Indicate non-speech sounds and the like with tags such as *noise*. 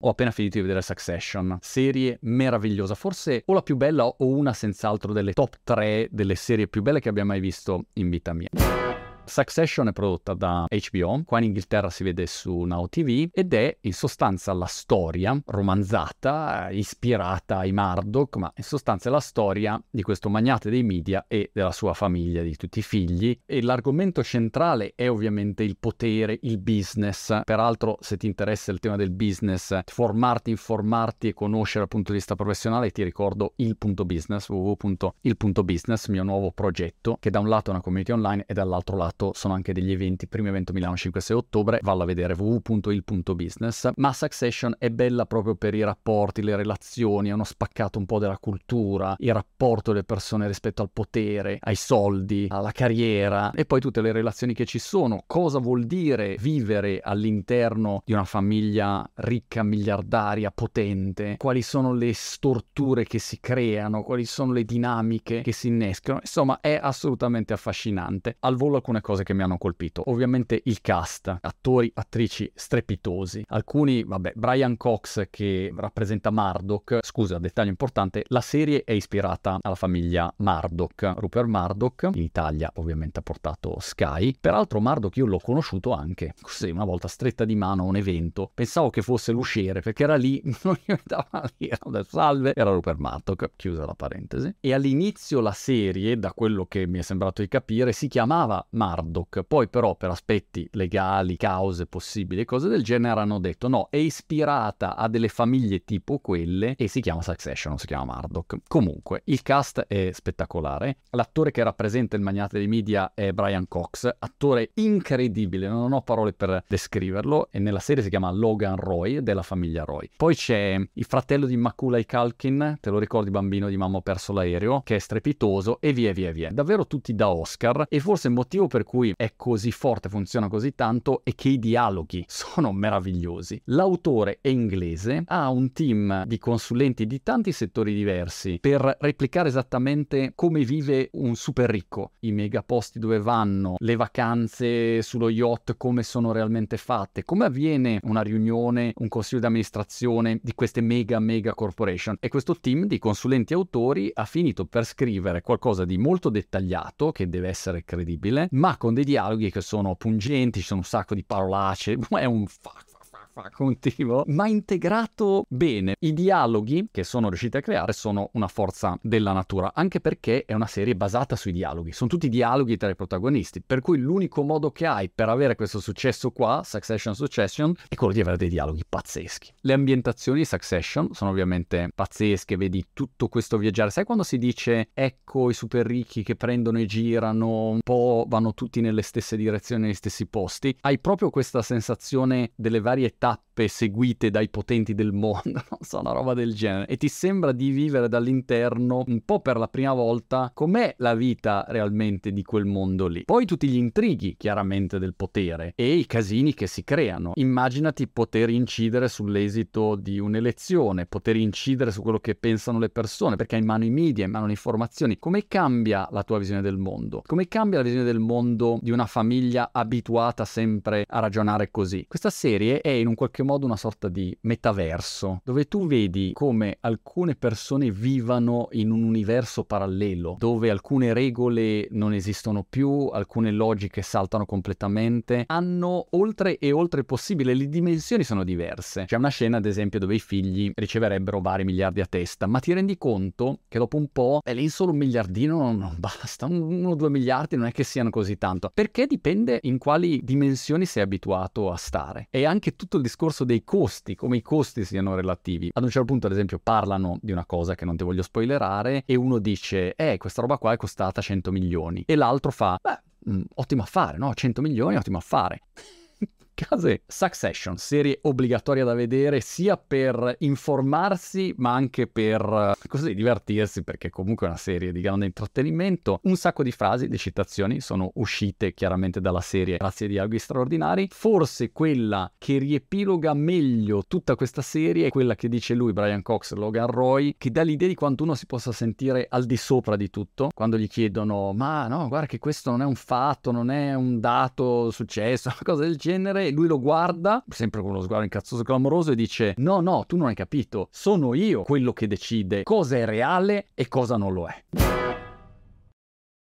Ho appena finito di vedere Succession, serie meravigliosa, forse o la più bella o una senz'altro delle top 3 delle serie più belle che abbia mai visto in vita mia. Succession è prodotta da HBO, qua in Inghilterra si vede su Now TV ed è in sostanza la storia romanzata, ispirata ai Murdoch, ma in sostanza è la storia di questo magnate dei media e della sua famiglia, di tutti i figli e l'argomento centrale è ovviamente il potere, il business. Peraltro se ti interessa il tema del business, formarti, informarti e conoscere dal punto di vista professionale, ti ricordo il punto business, www.il.business, mio nuovo progetto, che da un lato è una community online e dall'altro lato passato sono anche degli eventi, primo evento Milano 5-6 ottobre, valla a vedere www.il.business, ma Succession è bella proprio per i rapporti, le relazioni, è uno spaccato un po' della cultura, il rapporto delle persone rispetto al potere, ai soldi, alla carriera e poi tutte le relazioni che ci sono, cosa vuol dire vivere all'interno di una famiglia ricca, miliardaria, potente, quali sono le storture che si creano, quali sono le dinamiche che si innescano, insomma è assolutamente affascinante. Al volo alcune cose che mi hanno colpito. Ovviamente il cast, attori, attrici strepitosi. Alcuni, vabbè, Brian Cox che rappresenta Murdoch. Scusa, dettaglio importante, la serie è ispirata alla famiglia Murdoch. Rupert Murdoch, in Italia ovviamente ha portato Sky. Peraltro Murdoch io l'ho conosciuto anche, così una volta stretta di mano a un evento. Pensavo che fosse l'usciere perché era lì, *laughs* non gli dava lì, era salve, era Rupert Murdoch, chiusa la parentesi. E all'inizio la serie, da quello che mi è sembrato di capire, si chiamava Murdoch Murdoch. Poi però per aspetti legali, cause possibili e cose del genere hanno detto no, è ispirata a delle famiglie tipo quelle e si chiama Succession, non si chiama Murdoch. Comunque, il cast è spettacolare. L'attore che rappresenta il magnate dei media è Brian Cox, attore incredibile, non ho parole per descriverlo e nella serie si chiama Logan Roy della famiglia Roy. Poi c'è il fratello di Macaulay Culkin, te lo ricordi bambino di Mamma ho perso l'aereo, che è strepitoso e via via via. Davvero tutti da Oscar e forse il motivo per cui è così forte, funziona così tanto, è che i dialoghi *laughs* sono meravigliosi. L'autore è inglese, ha un team di consulenti di tanti settori diversi per replicare esattamente come vive un super ricco, i megaposti dove vanno, le vacanze sullo yacht, come sono realmente fatte, come avviene una riunione, un consiglio di amministrazione di queste mega mega corporation. E questo team di consulenti autori ha finito per scrivere qualcosa di molto dettagliato, che deve essere credibile, ma con dei dialoghi che sono pungenti, ci sono un sacco di parolacce, *laughs* è un fuck *laughs* continuo, ma integrato bene. I dialoghi che sono riusciti a creare sono una forza della natura, anche perché è una serie basata sui dialoghi. Sono tutti dialoghi tra i protagonisti, per cui l'unico modo che hai per avere questo successo qua, Succession Succession, è quello di avere dei dialoghi pazzeschi. Le ambientazioni di Succession sono ovviamente pazzesche, vedi tutto questo viaggiare. Sai quando si dice ecco i super ricchi che prendono e girano, un po' vanno tutti nelle stesse direzioni, negli stessi posti? Hai proprio questa sensazione delle varie tappe stop seguite dai potenti del mondo, *laughs* non so, una roba del genere, e ti sembra di vivere dall'interno un po' per la prima volta com'è la vita realmente di quel mondo lì. Poi tutti gli intrighi, chiaramente, del potere e i casini che si creano. Immaginati poter incidere sull'esito di un'elezione, poter incidere su quello che pensano le persone, perché hai in mano i media, hai in mano le informazioni. Come cambia la tua visione del mondo? Come cambia la visione del mondo di una famiglia abituata sempre a ragionare così? Questa serie è in un qualche modo una sorta di metaverso, dove tu vedi come alcune persone vivano in un universo parallelo, dove alcune regole non esistono più, alcune logiche saltano completamente, hanno oltre e oltre il possibile, le dimensioni sono diverse. C'è una scena, ad esempio, dove i figli riceverebbero vari miliardi a testa, ma ti rendi conto che dopo un po', è lì solo un miliardino non basta, uno o due miliardi non è che siano così tanto, perché dipende in quali dimensioni sei abituato a stare. E anche tutto il discorso dei costi, come i costi siano relativi. Ad un certo punto, ad esempio, parlano di una cosa che non ti voglio spoilerare e uno dice, eh, questa roba qua è costata 100 milioni. E l'altro fa, beh, mh, mm, ottimo affare, no? 100 milioni, ottimo affare *laughs* case. Succession, serie obbligatoria da vedere sia per informarsi ma anche per eh, così divertirsi perché comunque è una serie di grande intrattenimento. Un sacco di frasi, di citazioni sono uscite chiaramente dalla serie grazie a dialoghi straordinari. Forse quella che riepiloga meglio tutta questa serie è quella che dice lui, Brian Cox, Logan Roy, che dà l'idea di quanto uno si possa sentire al di sopra di tutto quando gli chiedono ma no, guarda che questo non è un fatto, non è un dato successo, *laughs* una cosa del genere lui lo guarda, sempre con lo sguardo incazzoso e clamoroso, e dice: No, no, tu non hai capito, sono io quello che decide cosa è reale e cosa non lo è.